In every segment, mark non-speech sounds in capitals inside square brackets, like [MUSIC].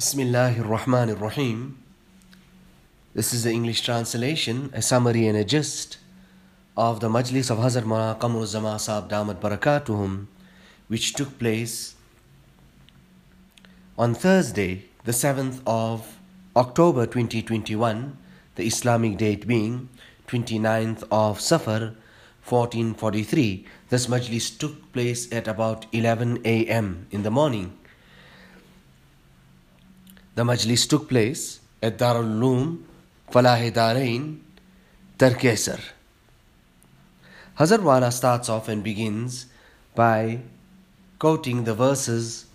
Bismillahir Rahmanir Rahim. This is the English translation, a summary and a gist of the Majlis of Hazrat Mawlana Qamaruzzaman Sahib Damat Barakatuhum, which took place on Thursday, the 7th of October 2021, the Islamic date being 29th of Safar 1443. This Majlis took place at about 11 a.m. in the morning. The majlis took place at Darul Uloom, Falah Darain, Tarkesar. Hazrat Wala starts off and begins by quoting the verses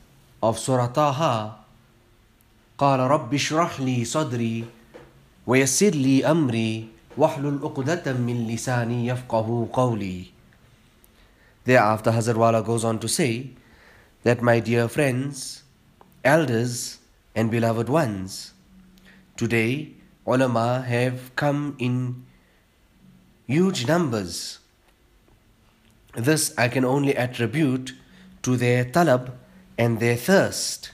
of Surah Taha. قال رب اشرح لي صدري ويسر لي أمري واحلل عقدة من لساني يفقه قولي Thereafter Hazrat Wala goes on to say that my dear friends, elders, and beloved ones, today ulama have come in huge numbers. This I can only attribute to their talab and their thirst.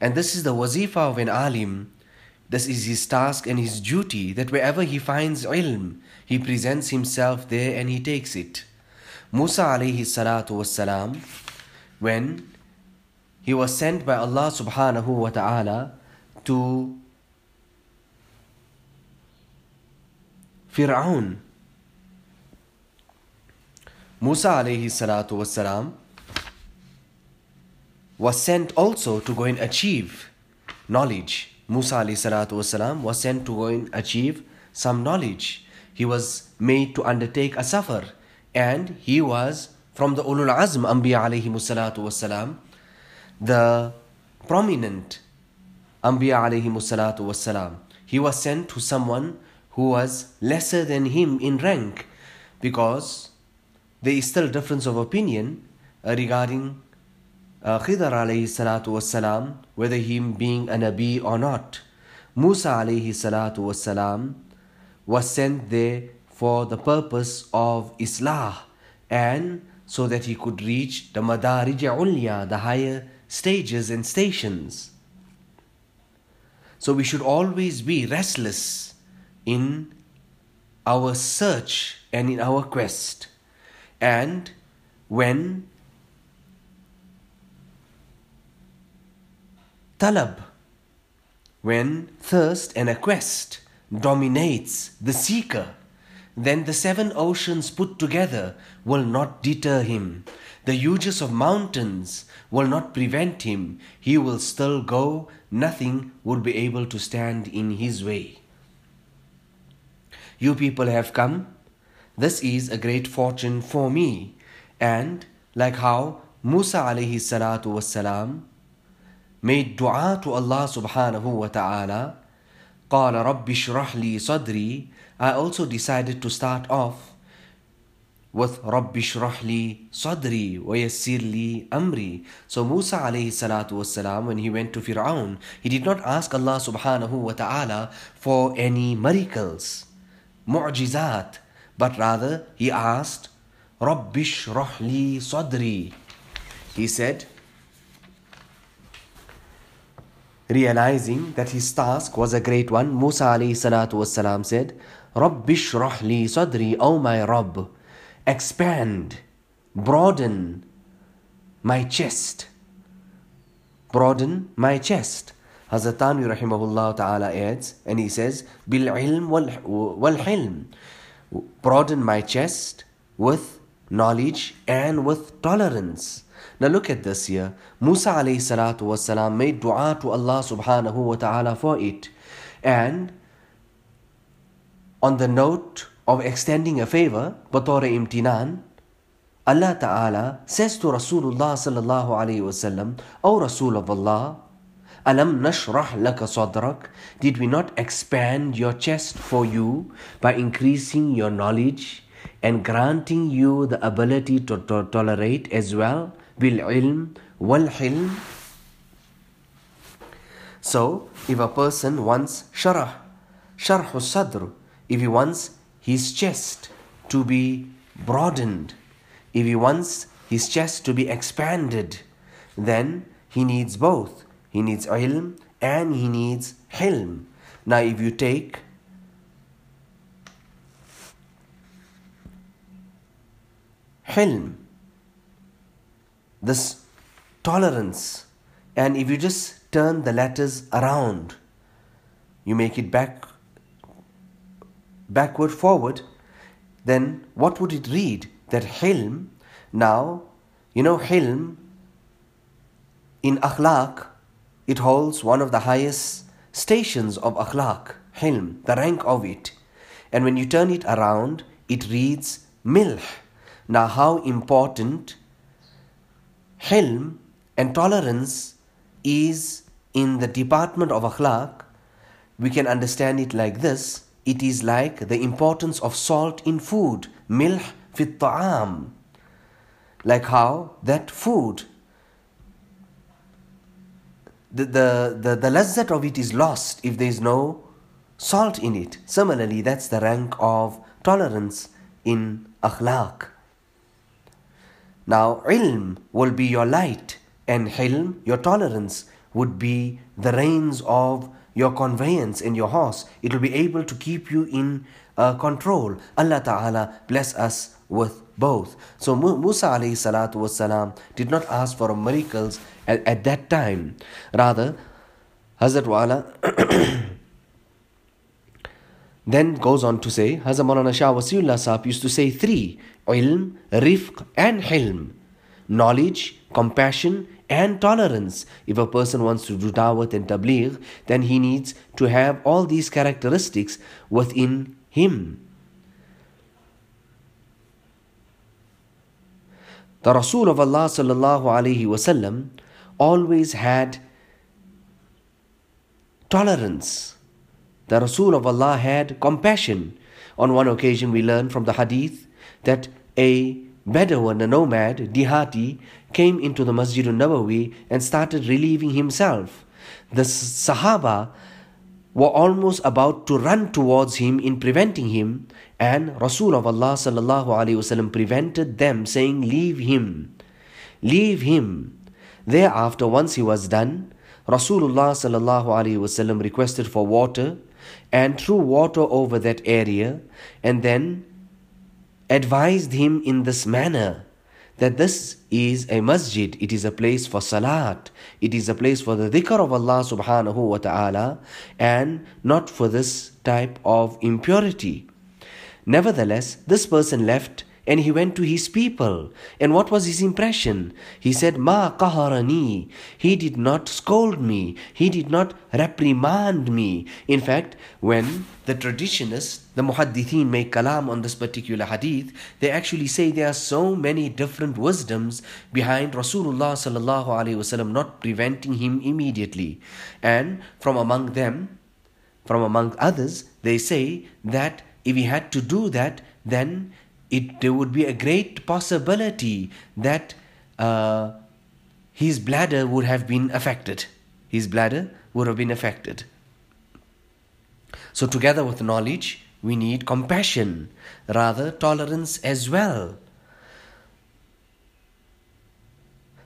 And this is the wazifa of an alim. This is his task and his duty that wherever he finds ilm, he presents himself there and he takes it. Musa alayhi salatu was salam, when he was sent by Allah subhanahu wa ta'ala to Fir'aun. Musa alayhi salatu wasalam was sent also to go and achieve knowledge. Musa alayhi salatu wasalam was sent to go and achieve some knowledge. He was made to undertake a safar and he was from the Ulul Azm Anbiya alayhi salatu wasalam the prominent Anbiya alayhi salatu wasalam. He was sent to someone who was lesser than him in rank because there is still difference of opinion uh, regarding uh, Khidr alayhi salatu wasalam, whether him being a Nabi or not. Musa alayhi salatu wasalam was sent there for the purpose of Islah and so that he could reach the Madarija Ulya, the higher stages and stations. So we should always be restless in our search and in our quest. And when talab, when thirst and a quest dominates the seeker, then the seven oceans put together will not deter him. The huges of mountains will not prevent him. He will still go, nothing would be able to stand in his way. You people have come. This is a great fortune for me. And like how Musa alayhi salatu was salam made dua to Allah subhanahu wa ta'ala, قال رب اشرح لي صدري, I also decided to start off with رب اشرح لي صدري ويسر لي أمري. So Musa alayhi salatu wasalam, when he went to Fir'aun, he did not ask Allah subhanahu wa ta'ala for any miracles, mu'jizat, but rather he asked, رب اشرح لي صدري. He said, realizing that his task was a great one, Musa alayhi salatu wasalam said, Rabbish rahli sadri, O my Rabb, expand, broaden my chest. Broaden my chest. Hazrat Thanvi rahimahullah ta'ala adds, and he says, wal hilm. Broaden my chest with knowledge and with tolerance. Now look at this here. Musa alayhi salatu wasalam made dua to Allah subhanahu wa ta'ala for it. And on the note of extending a favor, batora imtinan, Allah Ta'ala says to Rasulullah sallallahu alayhi wasallam, O Rasul of Allah, Alam nashrah laka sadrak? Did we not expand your chest for you by increasing your knowledge and granting you the ability to, to tolerate as well? بالعلم والحلم So, if a person wants sharah, sharh sadr, if he wants his chest to be broadened, if he wants his chest to be expanded, then he needs both. He needs ilm and he needs hilm. Now, if you take hilm, this tolerance, and if you just turn the letters around, you make it back backward forward, then what would it read? That hilm, now, you know, hilm in akhlaq, it holds one of the highest stations of akhlaq, hilm, the rank of it. And when you turn it around, it reads milh. Now, how important hilm and tolerance is in the department of akhlaq, we can understand it like this. It is like the importance of salt in food, milh fit ta'am. Like how that food the, the, the, the lazzat of it is lost if there is no salt in it. Similarly, that's the rank of tolerance in akhlaq. Now, ilm will be your light, and hilm, your tolerance, would be the reins of your conveyance in your horse. It will be able to keep you in uh, control. Allah Ta'ala bless us with both. So Musa alayhi salatu wasalam did not ask for miracles at, at that time. Rather, Hazrat Wala [COUGHS] then goes on to say, Hazrat Maulana Shah Wasiullah Sahib used to say three, ilm, rifq and hilm. Knowledge, compassion and tolerance. If a person wants to do dawat and tabligh, then he needs to have all these characteristics within him. The Rasul of Allah sallallahu alaihi wasallam always had tolerance. The Rasul of Allah had compassion. On one occasion, we learn from the hadith that a Bedouin, a nomad, Dihati, came into the Masjid al-Nabawi and started relieving himself. The Sahaba were almost about to run towards him in preventing him, and Rasul of Allah sallallahu alaihi wasallam prevented them, saying, "Leave him, leave him." Thereafter, once he was done, Rasulullah sallallahu alaihi wasallam requested for water and threw water over that area, and then advised him in this manner that this is a masjid, it is a place for salat, it is a place for the dhikr of Allah subhanahu wa ta'ala, and not for this type of impurity. Nevertheless, this person left and he went to his people. And what was his impression? He said, Ma qaharani. He did not scold me. He did not reprimand me. In fact, when the traditionists, the muhaddithin make kalam on this particular hadith, they actually say there are so many different wisdoms behind Rasulullah sallallahu alaihi wasallam not preventing him immediately. And from among them, from among others, they say that if he had to do that, then it there would be a great possibility that uh, his bladder would have been affected. His bladder would have been affected. So, together with knowledge, we need compassion, rather, tolerance as well.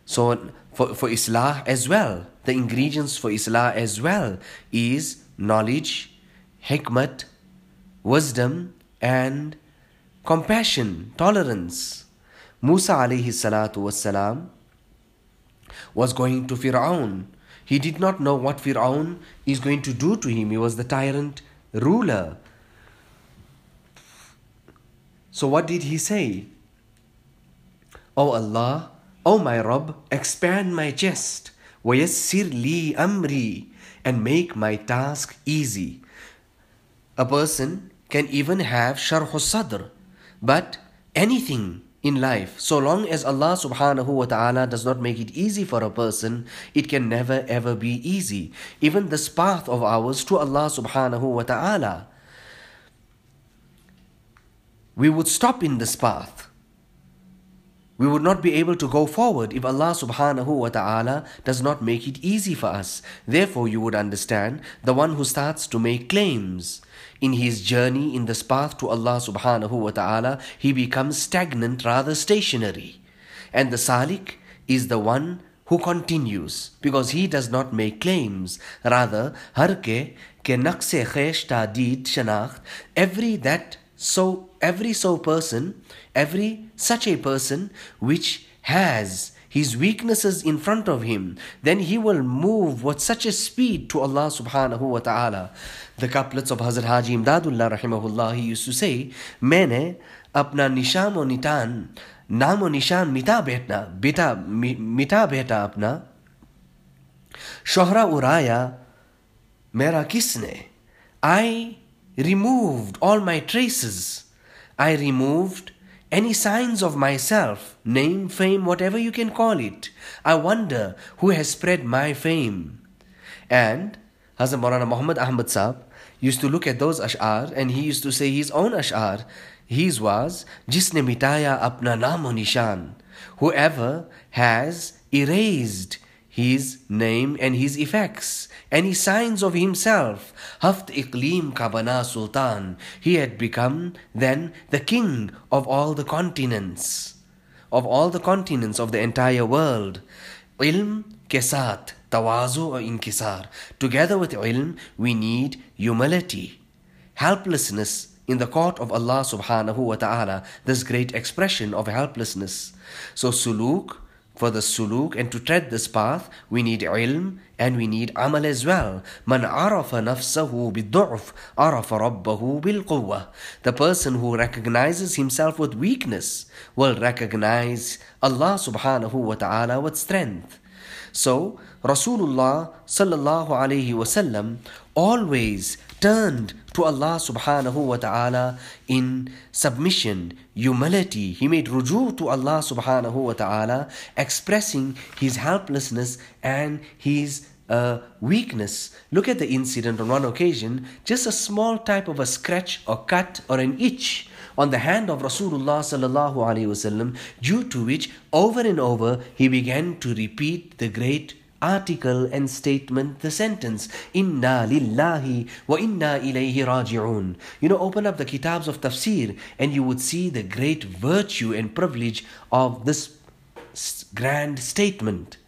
So, for, for Islah as well, the ingredients for Islah as well is knowledge, hikmat, wisdom, and compassion, tolerance. Musa alayhi salatu wasalam was going to Fir'aun. He did not know what Fir'aun is going to do to him. He was the tyrant ruler. So what did he say? O oh Allah, O oh my Rabb, expand my chest, وَيَسْرِ li amri, and make my task easy. A person can even have sharh sadr, but anything in life, so long as Allah subhanahu wa ta'ala does not make it easy for a person, it can never ever be easy. Even this path of ours to Allah subhanahu wa ta'ala, we would stop in this path. We would not be able to go forward if Allah subhanahu wa ta'ala does not make it easy for us. Therefore, you would understand the one who starts to make claims in his journey in this path to Allah subhanahu wa ta'ala, he becomes stagnant, rather stationary. And the salik is the one who continues because he does not make claims. Rather, har ke ke naqse khesh did shanacht, every that so every so person, every such a person which has his weaknesses in front of him, then he will move with such a speed to Allah subhanahu wa ta'ala. The couplets of Hazrat Haji Imdadullah rahimahullah, he used to say, मैंने अपना निशाम और निटान नाम और निशान मिटा बैठना बेटा मिटा बैठा अपना शोहरा उड़ाया मेरा किसने I removed all my traces. I removed any signs of myself, name, fame, whatever you can call it. I wonder who has spread my fame. And Hazrat Maulana Muhammad Ahmad Saab used to look at those ash'ar and he used to say his own ash'ar. His was, Jisne mitaya apna naam nishan. Whoever has erased his name and his effects, any signs of himself. Haft Iqlim Kabana Sultan. He had become then the king of all the continents, of all the continents of the entire world. Ilm Kesat, Tawazu or Inkisar. Together with ilm, we need humility, helplessness in the court of Allah subhanahu wa ta'ala, this great expression of helplessness. So suluk, for the suluk and to tread this path, we need ilm and we need amal as well. Man arafa nafsahu bid-du'f, arafa rabbahu bil-quwwah. The person who recognizes himself with weakness will recognize Allah subhanahu wa ta'ala with strength. So, Rasulullah sallallahu alayhi wasallam always turned to Allah subhanahu wa ta'ala in submission, humility. He made ruju to Allah subhanahu wa ta'ala, expressing his helplessness and his uh, weakness. Look at the incident on one occasion, just a small type of a scratch or cut or an itch on the hand of Rasulullah sallallahu alaihi wasallam, due to which over and over he began to repeat the great article and statement, the sentence, Inna lillahi wa inna ilayhi raji'un. You know, open up the kitabs of tafsir and you would see the great virtue and privilege of this grand statement.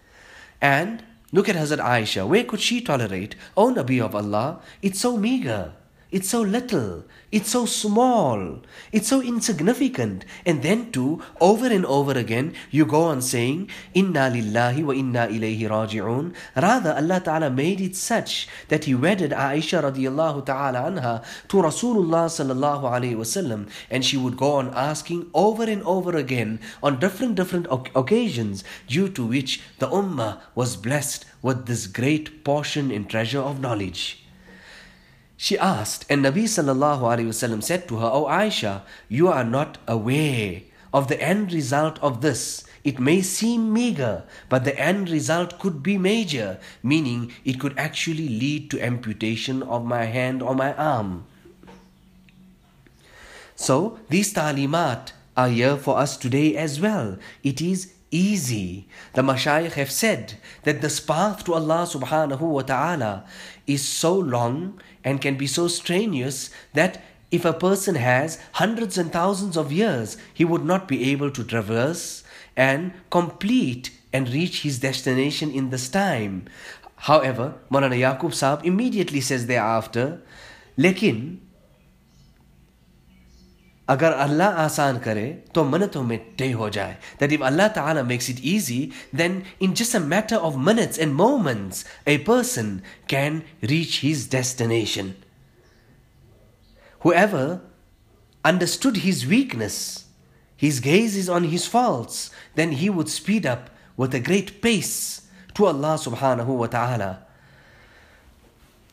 And look at Hazrat Aisha. Where could she tolerate? Oh Nabi of Allah, it's so meager. It's so little. It's so small. It's so insignificant. And then too, over and over again, you go on saying, Inna lillahi wa inna ilayhi raji'un. Rather, Allah Ta'ala made it such that He wedded Aisha radiallahu ta'ala anha to Rasulullah sallallahu alayhi wasallam. And she would go on asking over and over again on different, different occasions, due to which the ummah was blessed with this great portion and treasure of knowledge. She asked, and Nabi sallallahu alayhi wasallam said to her, O Aisha, you are not aware of the end result of this. It may seem meager, but the end result could be major, meaning it could actually lead to amputation of my hand or my arm. So, these talimat are here for us today as well. It is easy. The mashayikh have said that this path to Allah subhanahu wa ta'ala is so long and can be so strenuous that if a person has hundreds and thousands of years, he would not be able to traverse and complete and reach his destination in this time. However, Maulana Yaqub Saab immediately says thereafter, Lekin, अगर अल्लाह आसान करे तो मिनटों में तय हो जाए that if Allah Ta'ala makes it easy then in just a matter of minutes and moments a person can reach his destination whoever understood his weakness his gaze is on his faults then he would speed up with a great pace to Allah subhanahu wa ta'ala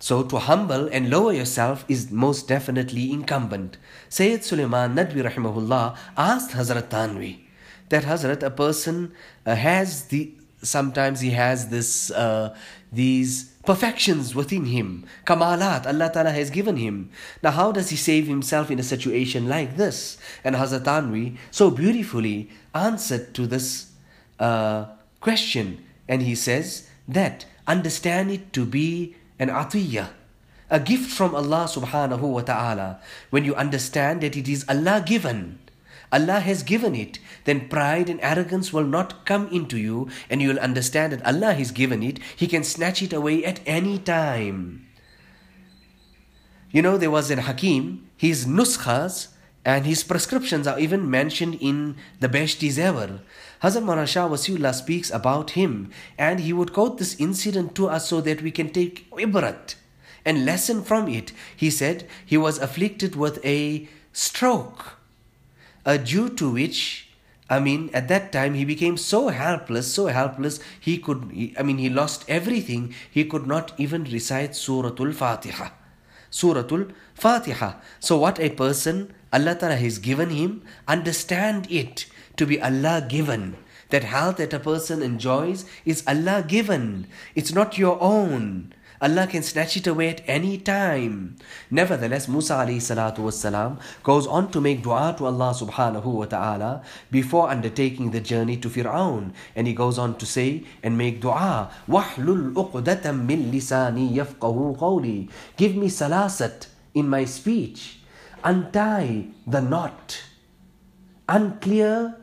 so to humble and lower yourself is most definitely incumbent. Sayyid Sulaiman Nadwi rahimahullah asked Hazrat Thanvi that Hazrat, a person uh, has the, sometimes he has this, uh, these perfections within him. Kamalat Allah Ta'ala has given him. Now how does he save himself in a situation like this? And Hazrat Thanvi so beautifully answered to this uh, question. And he says that understand it to be an atiyah, a gift from Allah subhanahu wa ta'ala. When you understand that it is Allah given, Allah has given it, then pride and arrogance will not come into you and you will understand that Allah has given it. He can snatch it away at any time. You know, there was an Hakim, his nuskhas and his prescriptions are even mentioned in the Beheshti Zewar. Hazrat Maulana Shah Wasiullah speaks about him and he would quote this incident to us so that we can take ibrat and lesson from it. He said he was afflicted with a stroke, uh, due to which I mean, at that time he became so helpless, so helpless, he could, I mean, he lost everything. He could not even recite Suratul Fatiha. Suratul Fatiha. So, what a person Allah Ta'ala has given him, understand it to be Allah given. That health that a person enjoys is Allah given, it's not your own. Allah can snatch it away at any time. Nevertheless, Musa alayhi salatu wasalam goes on to make dua to Allah subhanahu wa ta'ala before undertaking the journey to Fir'aun. And he goes on to say and make dua, وَحْلُلْ أُقْدَةً مِّن لِسَانِي يَفْقَهُ قَوْلِي Give me salasat in my speech. Untie the knot. Unclear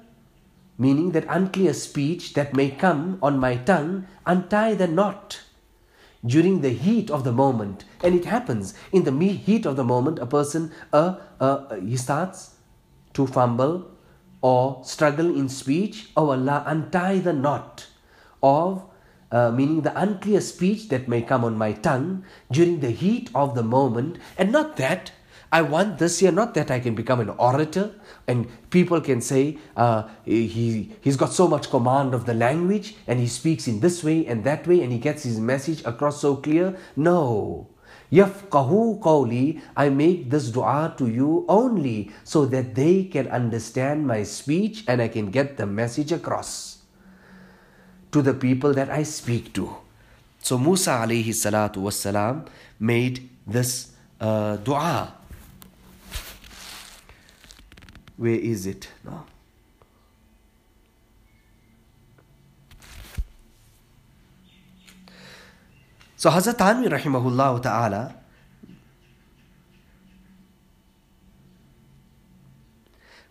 meaning that unclear speech that may come on my tongue, untie the knot during the heat of the moment. And it happens. In the heat of the moment a person uh, uh, he starts to fumble or struggle in speech oh allah untie the knot of uh, meaning the unclear speech that may come on my tongue during the heat of the moment. And not that I want this year, not that I can become an orator and people can say uh, he, he's got so much command of the language and he speaks in this way and that way and he gets his message across so clear. No. Yafqahu qawli, I make this dua to you only so that they can understand my speech and I can get the message across to the people that I speak to. So Musa alayhi salatu was made this uh, dua where is it now? So Hazrat Thanvi rahimahullah ta'ala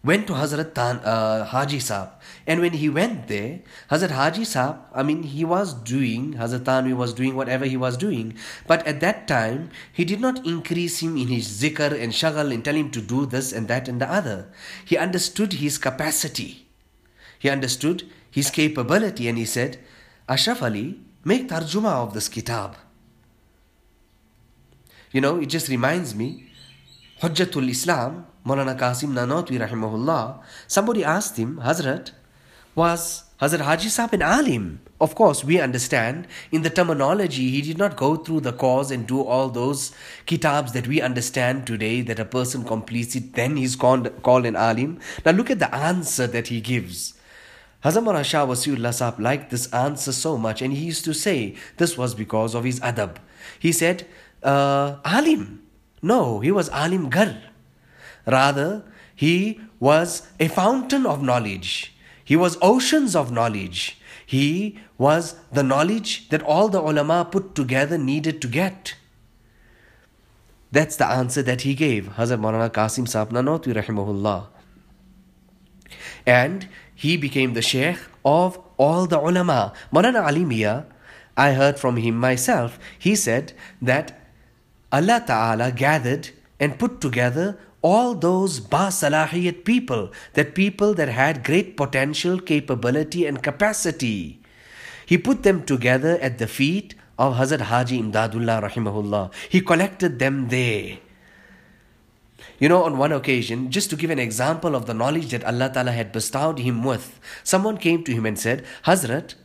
went to Hazrat Tan, uh, Haji Saab. And when he went there, Hazrat Haji Saab, I mean, he was doing, Hazrat Thanvi was doing whatever he was doing. But at that time, he did not increase him in his zikr and shagal and tell him to do this and that and the other. He understood his capacity. He understood his capability and he said, Ashraf Ali, make tarjuma of this kitab. You know, it just reminds me, Hujjatul Islam, Maulana Qasim Nanotwi rahimahullah, somebody asked him, Hazrat, was Hazrat Haji Sahib an alim? Of course, we understand in the terminology, he did not go through the cause and do all those kitabs that we understand today that a person completes it, then he's called, called an alim. Now look at the answer that he gives. Hazamara Shah Wasiullah Sahib liked this answer so much and he used to say this was because of his adab. He said, uh, Alim. No, he was Alim Gar. Rather, he was a fountain of knowledge. He was oceans of knowledge. He was the knowledge that all the ulama put together needed to get. That's the answer that he gave, Hazrat Maulana Qasim Saab Nanotwi rahimahullah. And he became the sheikh of all the ulama. Maulana Ali Mia, I heard from him myself, he said that Allah Ta'ala gathered and put together all those basalahiyat people, that people that had great potential, capability, and capacity. He put them together at the feet of Hazrat Haji Imdadullah rahimahullah. He collected them there. You know, on one occasion, just to give an example of the knowledge that Allah Ta'ala had bestowed him with, someone came to him and said, Hazrat,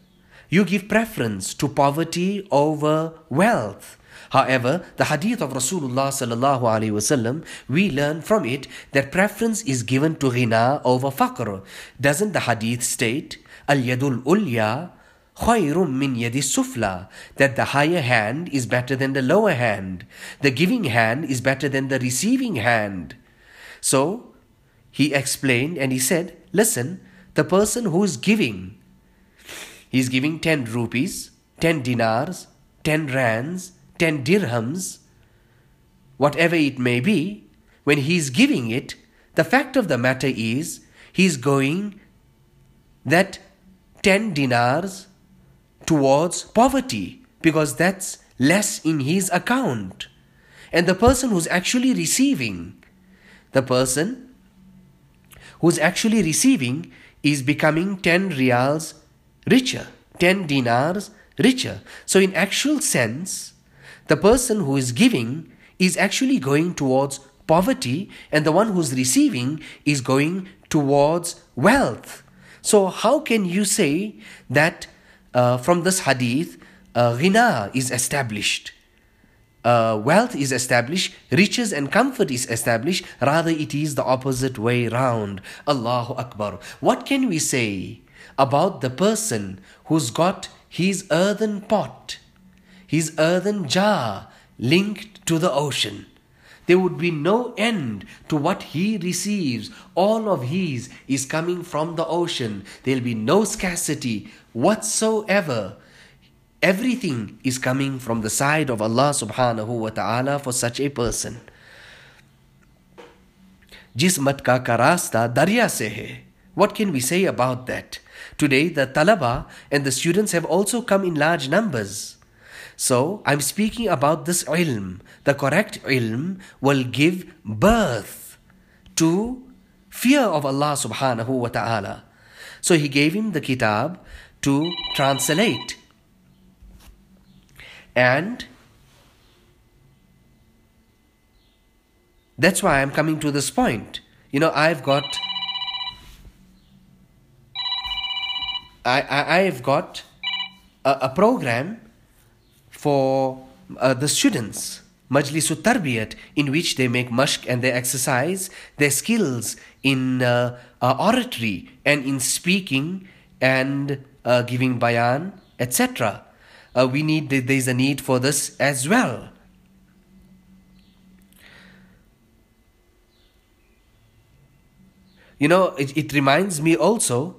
you give preference to poverty over wealth. However, the hadith of Rasulullah sallallahu alaihi wasallam, we learn from it that preference is given to ghina over faqr. Doesn't the hadith state, al yadul ulya khayrum min yadi sufla, that the higher hand is better than the lower hand, the giving hand is better than the receiving hand. So, he explained and he said, listen, the person who is giving, he is giving 10 rupees, 10 dinars, 10 rands, 10 dirhams, whatever it may be, when he is giving it, the fact of the matter is he's going that 10 dinars towards poverty because that's less in his account. And the person who's actually receiving, the person who's actually receiving is becoming 10 rials richer, 10 dinars richer. So, in actual sense, the person who is giving is actually going towards poverty, and the one who's receiving is going towards wealth. So, how can you say that uh, from this hadith, uh, is established? Uh, wealth is established, riches and comfort is established, rather, it is the opposite way round. Allahu Akbar. What can we say about the person who's got his earthen pot, his earthen jar linked to the ocean? There would be no end to what he receives. All of his is coming from the ocean. There'll be no scarcity whatsoever. Everything is coming from the side of Allah subhanahu wa ta'ala for such a person. जिस मत का का रास्ता दरिया से है what can we say about that? Today, the talaba and the students have also come in large numbers. So, I'm speaking about this ilm. The correct ilm will give birth to fear of Allah subhanahu wa ta'ala. So, He gave him the kitab to translate. And that's why I'm coming to this point. You know, I've got I, I, I've got a, a program for uh, the students, Majlisul Tarbiyat, in which they make mashq and they exercise their skills in uh, uh, oratory and in speaking and uh, giving bayan, etc. Uh, we need, there's a need for this as well. You know, it, it reminds me also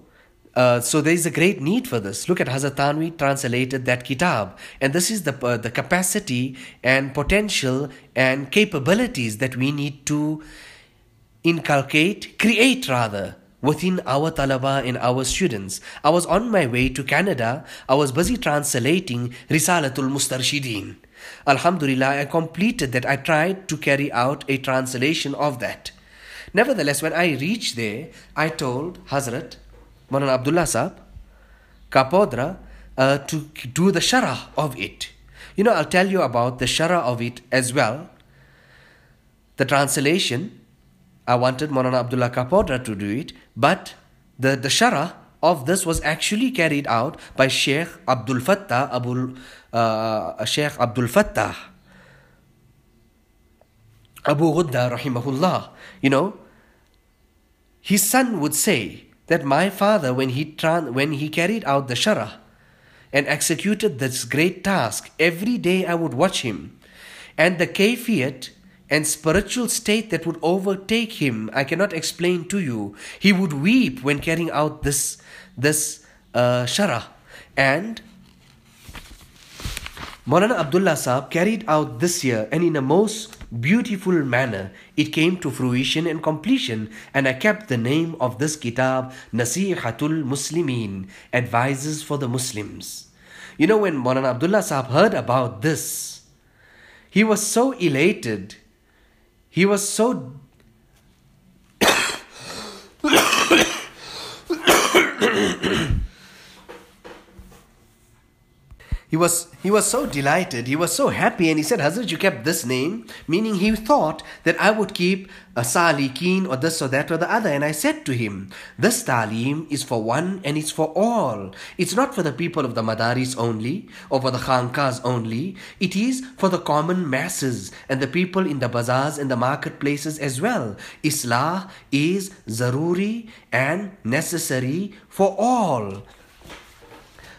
uh, so there is a great need for this. Look at Hazrat Thanvi translated that kitab, and this is the uh, the capacity and potential and capabilities that we need to inculcate, create rather within our talaba and our students. I was on my way to Canada. I was busy translating Risalatul Mustarshideen. Alhamdulillah, I completed that. I tried to carry out a translation of that. Nevertheless, when I reached there, I told Hazrat, Maulana Abdullah Saab, Kapodra, uh, to do the shara of it. You know, I'll tell you about the shara of it as well. The translation, I wanted Maulana Abdullah Kapodra to do it, but the, the shara of this was actually carried out by Sheikh Abdul Fattah, Abu, uh, Sheikh Abdul Fattah, Abu Ghudda, rahimahullah. You know, his son would say, that my father, when he, tran- when he carried out the shara and executed this great task, every day I would watch him. And the kafiyat and spiritual state that would overtake him, I cannot explain to you. He would weep when carrying out this, this uh, shara. And Maulana Abdullah Saab carried out this year and in a most beautiful manner it came to fruition and completion and I kept the name of this kitab Nasihatul Muslimin advices for the Muslims. You know when Maulana Abdullah Saab heard about this he was so elated he was so He was, he was so delighted, he was so happy, and he said, Hazrat, you kept this name, meaning he thought that I would keep a salikin or this or that or the other. And I said to him, This talim is for one and it's for all. It's not for the people of the madaris only or for the khankas only. It is for the common masses and the people in the bazaars and the marketplaces as well. Islah is zaruri and necessary for all.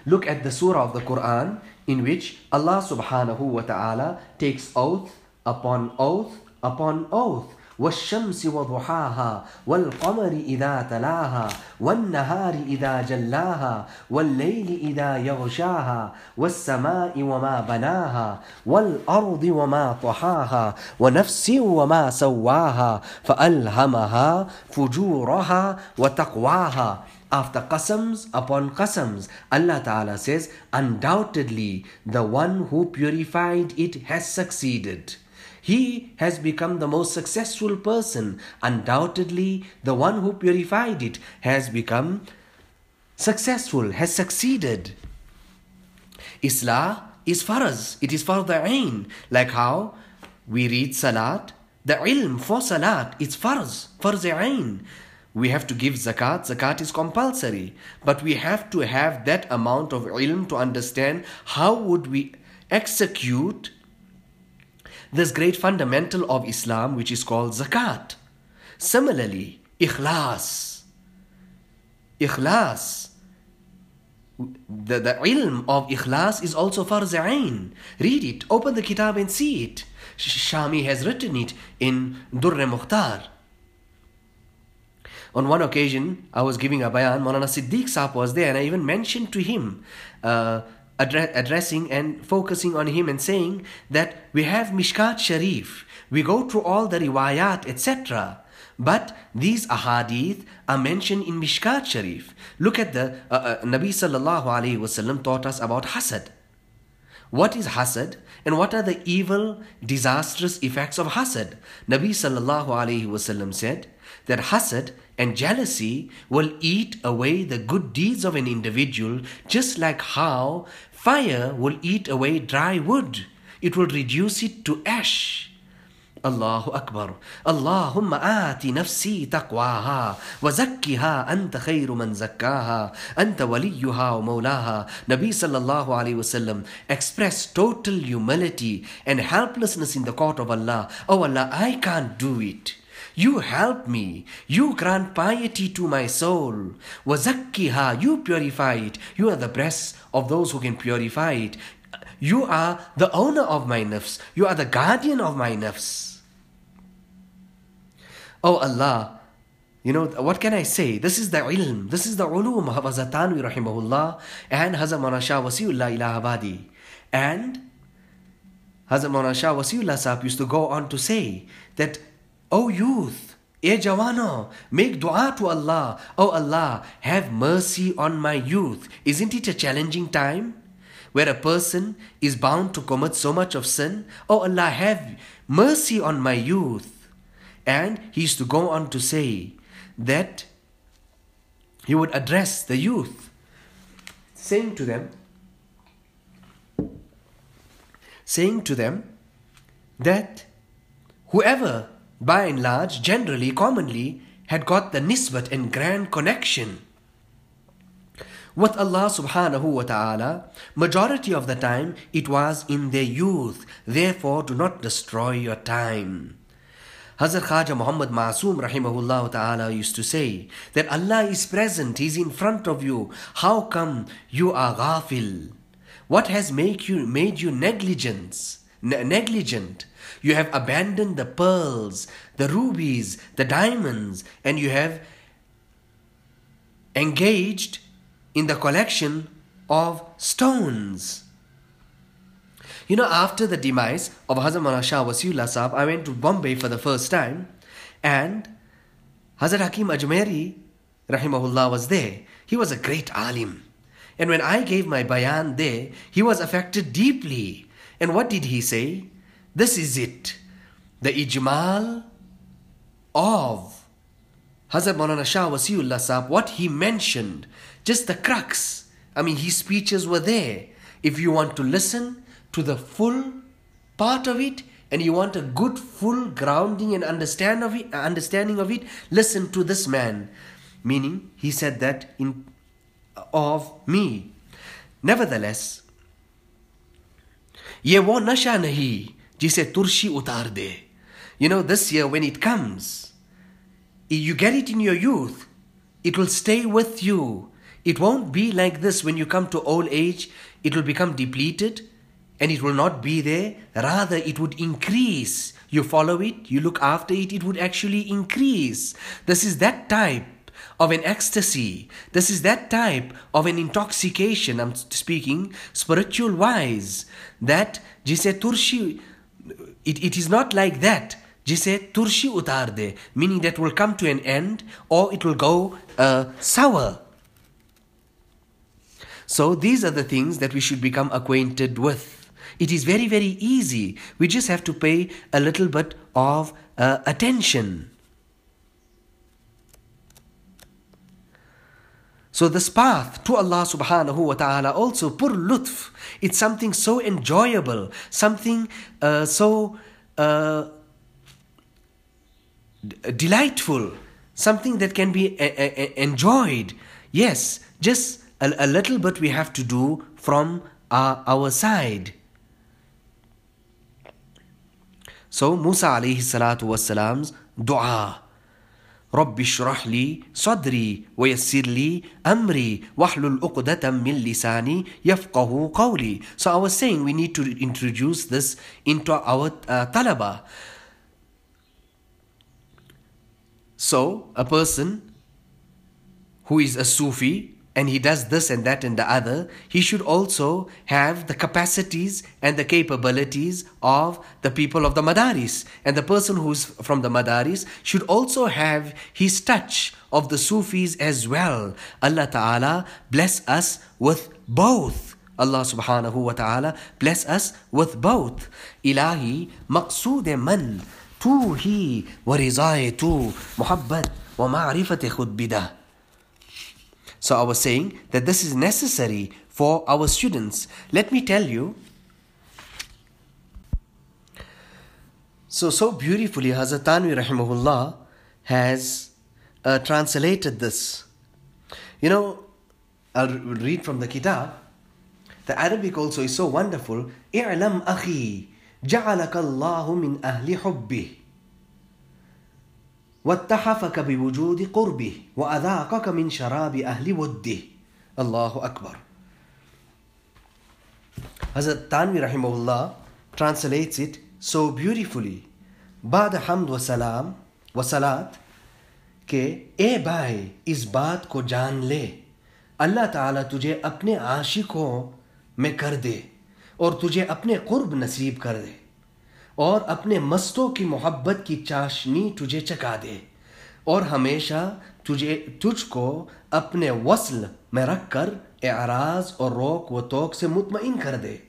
Look at the surah of the Quran in which Allah subhanahu wa ta'ala takes oath upon oath upon oath والشمس وضحاها والقمر إذا تلاها والنهار إذا جلاها والليل إذا يغشاها والسماء وما بناها والأرض وما طحاها ونفس وما سواها فألهمها فجورها وتقواها after qasams upon qasams, Allah Ta'ala says, Undoubtedly, the one who purified it has succeeded. He has become the most successful person. Undoubtedly, the one who purified it has become successful, has succeeded. Islah is faraz, it is for the ain. Like how we read salat, the ilm for salat, it's farz, farz ain. We have to give zakat. Zakat is compulsory. But we have to have that amount of ilm to understand how would we execute this great fundamental of Islam which is called zakat. Similarly, ikhlas. Ikhlas. The, the ilm of ikhlas is also farz ain. Read it, open the kitab and see it. Shami has written it in Durr Mukhtar. On one occasion, I was giving a bayan, Maulana Siddiq Saab was there, and I even mentioned to him, uh, address, addressing and focusing on him and saying that we have Mishkat Sharif, we go through all the riwayat, etc. But these ahadith are mentioned in Mishkat Sharif. Look at the uh, uh, Nabi sallallahu alaihi wasallam taught us about hasad. What is hasad and what are the evil, disastrous effects of hasad? Nabi sallallahu alaihi wasallam said that hasad and jealousy will eat away the good deeds of an individual just like how fire will eat away dry wood. It will reduce it to ash. الله أكبر اللهم آت نفسي تقواها وزكها أنت خير من زكاها أنت وليها ومولاها Nabi sallallahu alayhi wasallam expressed total humility and helplessness in the court of Allah Oh Allah I can't do it you help me. You grant piety to my soul. Wazakkiha, you purify it. You are the breast of those who can purify it. You are the owner of my nafs. You are the guardian of my nafs. Oh Allah, you know, what can I say? This is the ilm, this is the ulum of Hazrat Thanvi rahimahullah and Hazrat Shah Wasiullah Allahabadi. And Hazrat Shah Wasiullah Sahib used to go on to say that O youth, E Jawano, make dua to Allah. Oh Allah, have mercy on my youth. Isn't it a challenging time? Where a person is bound to commit so much of sin. Oh Allah, have mercy on my youth. And he used to go on to say that he would address the youth, saying to them, saying to them that whoever by and large, generally, commonly, had got the nisbat and grand connection with Allah subhanahu wa ta'ala, majority of the time it was in their youth. Therefore, do not destroy your time. Hazrat Khaja Muhammad Masoom rahimahullah ta'ala used to say that Allah is present, He's in front of you. How come you are ghafil? What has make you, made you negligence, ne- negligent? You have abandoned the pearls, the rubies, the diamonds, and you have engaged in the collection of stones. You know, after the demise of Hazrat Maulana Shah Wasiullah Sahab, I went to Bombay for the first time, and Hazrat Hakim Ajmeri, rahimahullah, was there. He was a great alim. And when I gave my bayan there, he was affected deeply. And what did he say? This is it. The ijmal of Hazrat Maulana Shah Wasiullah Sahab, what he mentioned, just the crux. I mean, his speeches were there. If you want to listen to the full part of it and you want a good full grounding and understand of it, understanding of it, listen to this man. Meaning, he said that in of me. Nevertheless, ye wo nasha nahi jise turshi utar de. You know, this year when it comes, you get it in your youth, it will stay with you. It won't be like this when you come to old age, it will become depleted and it will not be there, rather it would increase. You follow it, you look after it, it would actually increase. This is that type of an ecstasy. This is that type of an intoxication. I'm speaking spiritual wise. That jise turshi, it, it is not like that. Jise turshi utar meaning that will come to an end or it will go uh, sour. So these are the things that we should become acquainted with. It is very, very easy. We just have to pay a little bit of uh, attention. So this path to Allah subhanahu wa ta'ala also pur lutf. It's something so enjoyable, something uh, so uh, delightful, something that can be a- a- enjoyed. Yes, just a, a, little bit we have to do from our, our side. So Musa salatu was salam's dua. رب اشرح لي صدري ويسر لي أمري واحلل عقدة من لساني يفقه قولي So I was saying we need to introduce this into our uh, talaba. So a person who is a Sufi and he does this and that and the other, he should also have the capacities and the capabilities of the people of the Madaris. And the person who's from the Madaris should also have his touch of the Sufis as well. Allah Ta'ala bless us with both. Allah subhanahu wa ta'ala bless us with both. Ilahi maqsood man tu hi wa tu muhabbat wa ma'rifat khud bidah. So I was saying that this is necessary for our students. Let me tell you. So, so beautifully, Hazrat Thanvi Rahimahullah has uh, translated this. You know, I'll read from the Kitab. The Arabic also is so wonderful. اعلم أخي جعلك الله من أهل حبه واتحفك بوجود قربه وأذاقك من شراب أهل وده. اللہ اکبر حضرت تانوی رحمه اللہ ٹرانسلیٹس اٹ سو بیوٹیفلی بعد حمد و سلام و سلات کہ اے بھائی، اس بات کو جان لے. اللہ تعالیٰ تجھے اپنے عاشقوں میں کر دے اور تجھے اپنے قرب نصیب کر دے. और अपने मस्तों की मोहब्बत की चाशनी तुझे चका दे। और हमेशा तुझे, तुझको अपने वसल में रख कर एराज और रोक व तोक से मुतमिन कर दे।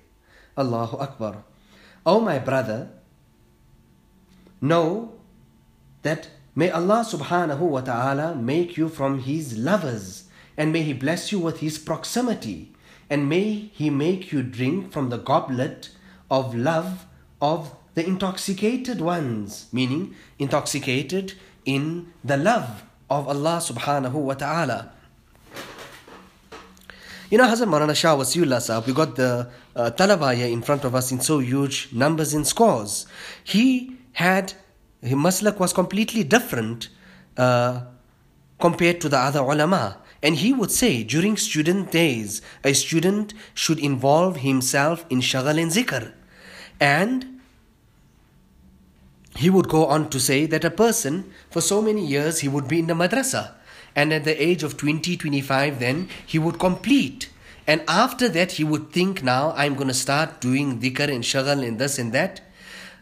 अल्लाह अकबर। ओ my brother know that may Allah सुबह make you from his lovers and may he bless you with his proximity and may he make you drink from the goblet of love of the intoxicated ones, meaning intoxicated in the love of Allah subhanahu wa ta'ala. You know, Hazrat Maulana Shah Wasiullah Sahab, we got the uh, Talabaya in front of us in so huge numbers and scores. He had, his maslak was completely different uh, compared to the other ulama. And he would say during student days, a student should involve himself in shagal and zikr. And he would go on to say that a person, for so many years, he would be in the madrasa. And at the age of 20, 25, then he would complete. And after that, he would think, now I'm going to start doing dhikr and shagal and this and that.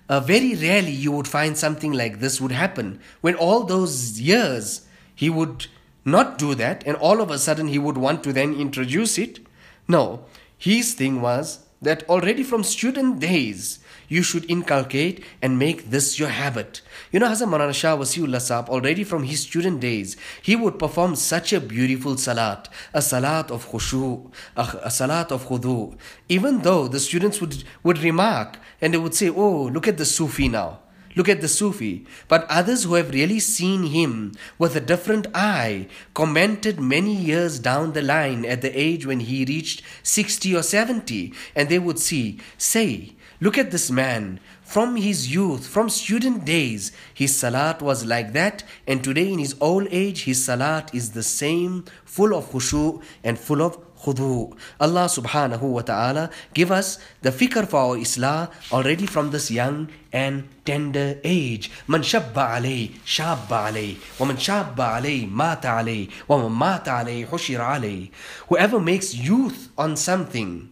Uh, very rarely you would find something like this would happen. When all those years he would not do that, and all of a sudden he would want to then introduce it. No, his thing was that already from student days, you should inculcate and make this your habit. You know, Hazrat Maulana Shah Wasiullah Saab, already from his student days, he would perform such a beautiful salat, a salat of khushu, a, a salat of khudu. Even though the students would, would remark and they would say, Oh, look at the Sufi now. Look at the Sufi. But others who have really seen him with a different eye commented many years down the line at the age when he reached 60 or 70, and they would see, say, Look at this man. From his youth, from student days, his salat was like that, and today in his old age, his salat is the same, full of khushu and full of khudu. Allah subhanahu wa ta'ala give us the fikr for our islah already from this young and tender age. Man shabba alay, shabba alay. Wa shabba alay, mata alay. Wa mata alay, hushir alay. Whoever makes youth on something,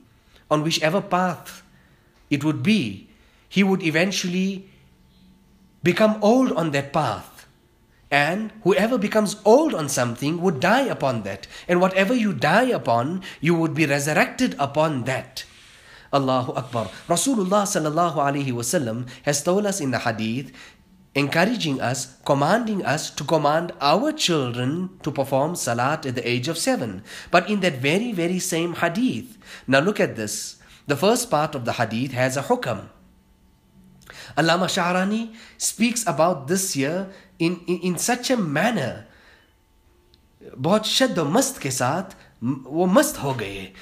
on whichever path it would be, he would eventually become old on that path. And whoever becomes old on something would die upon that. And whatever you die upon, you would be resurrected upon that. Allahu Akbar. Rasulullah sallallahu wasallam has told us in the hadith encouraging us, commanding us to command our children to perform salat at the age of seven. But in that very, very same hadith, now look at this. The first part of the hadith has a hukam. Allama Sha'rani speaks about this year in, in, in such a manner बहुत शद मस्त के साथ वो मस्त हो गए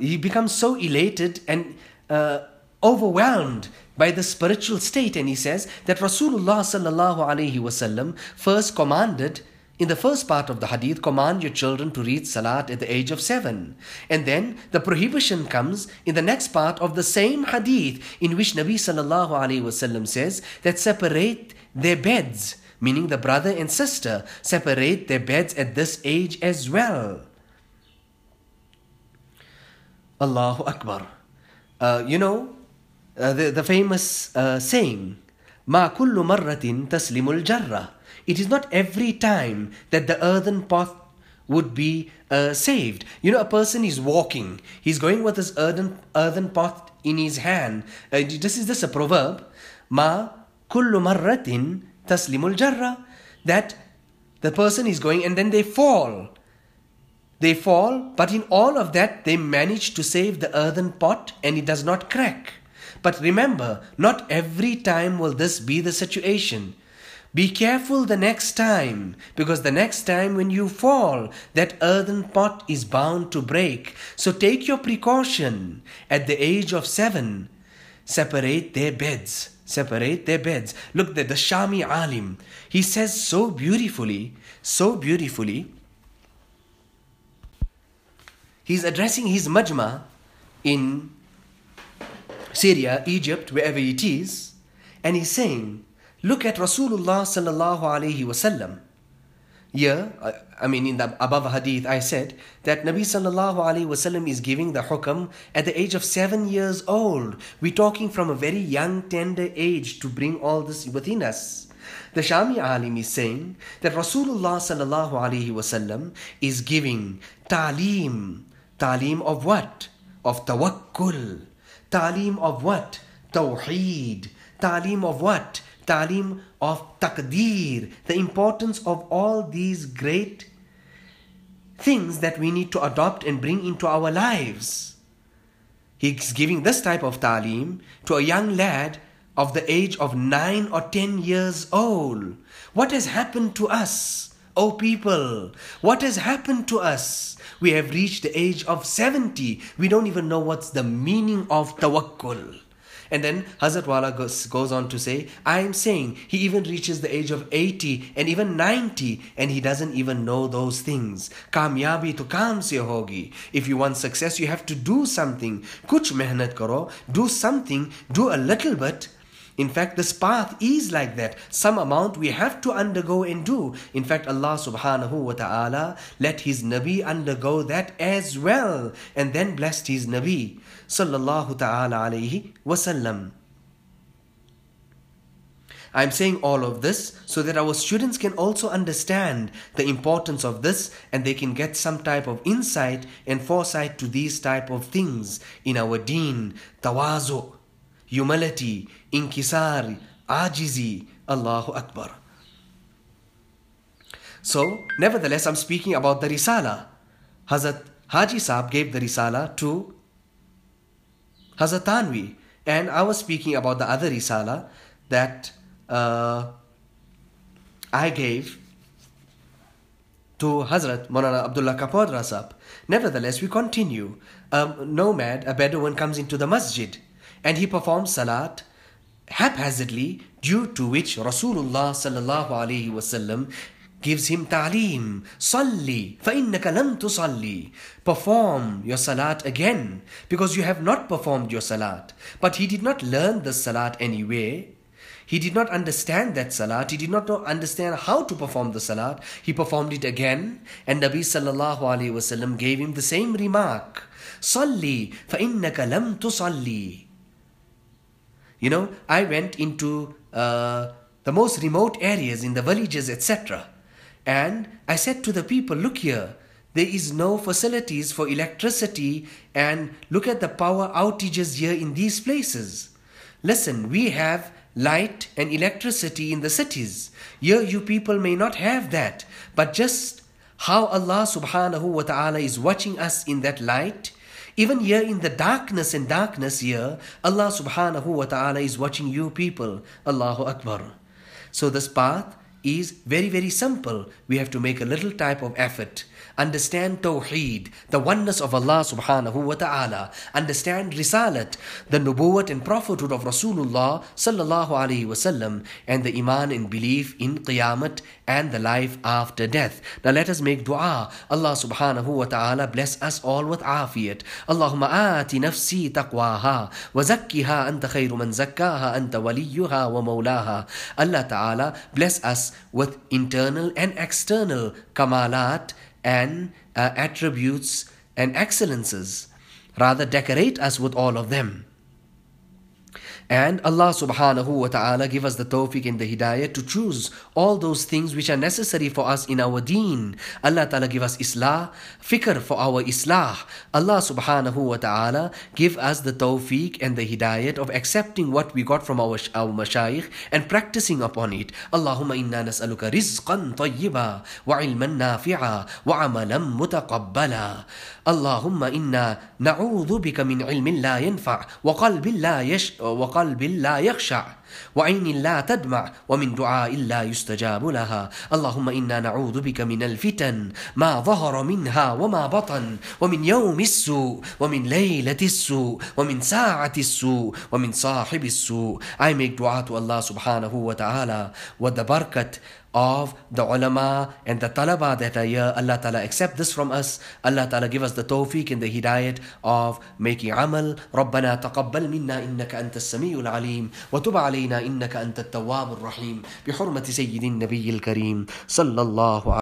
he becomes so elated and uh, overwhelmed by the spiritual state and he says that Rasulullah sallallahu alaihi wasallam first commanded in the first part of the hadith, command your children to read salat at the age of seven. And then the prohibition comes in the next part of the same hadith, in which Nabi sallallahu alaihi wasallam says that separate their beds, meaning the brother and sister, separate their beds at this age as well. Allahu Akbar. Uh, you know, uh, the, the famous uh, saying, Ma kullu marratin taslimul jarra. It is not every time that the earthen pot would be uh, saved. You know, a person is walking, he's going with his earthen, earthen pot in his hand. Uh, this is this a proverb? Ma kullu marratin taslimul jarra. That the person is going and then they fall. They fall, but in all of that, they manage to save the earthen pot and it does not crack. But remember, not every time will this be the situation. Be careful the next time, because the next time when you fall, that earthen pot is bound to break. So take your precaution. At the age of seven, separate their beds. Separate their beds. Look, the, the Shami Alim, he says so beautifully, so beautifully. He's addressing his majma in Syria, Egypt, wherever it is, and he's saying, Look at Rasulullah sallallahu alaihi wasallam. Here, I mean, in the above hadith, I said that Nabi sallallahu alaihi wasallam is giving the hukam at the age of seven years old. We're talking from a very young, tender age to bring all this within us. The Shami alim is saying that Rasulullah sallallahu alaihi wasallam is giving talim, talim of what? Of tawakkul. Talim of what? Tawheed. Talim of what? Talim of taqdeer, the importance of all these great things that we need to adopt and bring into our lives. He's giving this type of talim to a young lad of the age of 9 or 10 years old. What has happened to us, O people? What has happened to us? We have reached the age of 70. We don't even know what's the meaning of tawakkul. And then Hazrat Wala goes, goes on to say, I am saying he even reaches the age of 80 and even 90 and he doesn't even know those things. Kamyabi to kam se hogi. If you want success, you have to do something. Kuch mehnat karo, do something, do a little bit. In fact, this path is like that. Some amount we have to undergo and do. In fact, Allah subhanahu wa ta'ala let His Nabi undergo that as well and then blessed His Nabi sallallahu ta'ala alayhi wasallam. I'm saying all of this so that our students can also understand the importance of this and they can get some type of insight and foresight to these type of things in our deen, tawazu, humility, inkisar, ajizi, Allahu Akbar. So, nevertheless, I'm speaking about the Risala. Hazrat Haji Saab gave the Risala to Hazrat Thanvi. And I was speaking about the other Risala that uh, I gave to Hazrat Maulana Abdullah Kapod Rasab. Nevertheless, we continue. A nomad, a Bedouin, comes into the masjid and he performs salat haphazardly due to which Rasulullah sallallahu wasallam gives him ta'lim salli fa'innaka lam tusalli perform your salat again because you have not performed your salat but he did not learn the salat anyway he did not understand that salat. He did not know, understand how to perform the salat. He performed it again, and Nabi sallallahu wasallam gave him the same remark: "Salli, fa lam tusalli." You know, I went into uh, the most remote areas in the villages, etc. And I said to the people, look here, there is no facilities for electricity and look at the power outages here in these places. Listen, we have light and electricity in the cities. Here you people may not have that, but just how Allah subhanahu wa ta'ala is watching us in that light, even here in the darkness and darkness here, Allah subhanahu wa ta'ala is watching you people. Allahu Akbar. So this path is very, very simple. We have to make a little type of effort. Understand Tawheed, the oneness of Allah subhanahu wa ta'ala. Understand Risalat, the Nubuwwat and Prophethood of Rasulullah sallallahu alayhi wasallam, and the Iman and belief in Qiyamah and the life after death. Now let us make dua. Allah subhanahu wa ta'ala bless us all with afiyat. Allahumma ati nafsi taqwaha wa zakkiha anta khayru man zakkaha anta waliyuha wa mawlaha. Allah ta'ala bless us with internal and external kamalat and uh, attributes and excellences. Rather, decorate us with all of them. And Allah subhanahu wa ta'ala give us the tawfiq and the hidayah to choose all those things which are necessary for us in our deen. Allah ta'ala give us islah, fikr for our islah. Allah subhanahu wa ta'ala give us the tawfiq and the hidayah of accepting what we got from our, our mashayikh and practicing upon it. Allahumma inna nas'aluka rizqan tayyiba wa ilman nafi'a wa amalan mutaqabbala. Inna na'udhu bika min ilmin la yanfa' wa qalbin la yash وقلب لا يخشع وعين لا تدمع ومن دعاء لا يستجاب لها. اللهم إنا نعوذ بك من الفتن ما ظهر منها وما بطن ومن يوم السوء ومن ليلة السوء ومن ساعة السوء ومن صاحب السوء. I make dua to Allah subhanahu wa ta'ala. with the barakat of the ulama and the talaba that are here. Allah Ta'ala accept this from us. Allah Ta'ala give us the tawfiq and the hidayat of making amal. ربنا تقبل منا إنك أنت السميع العليم وتب علينا إنك أنت التواب الرحيم بحرمة سيد النبي الكريم صلى الله عليه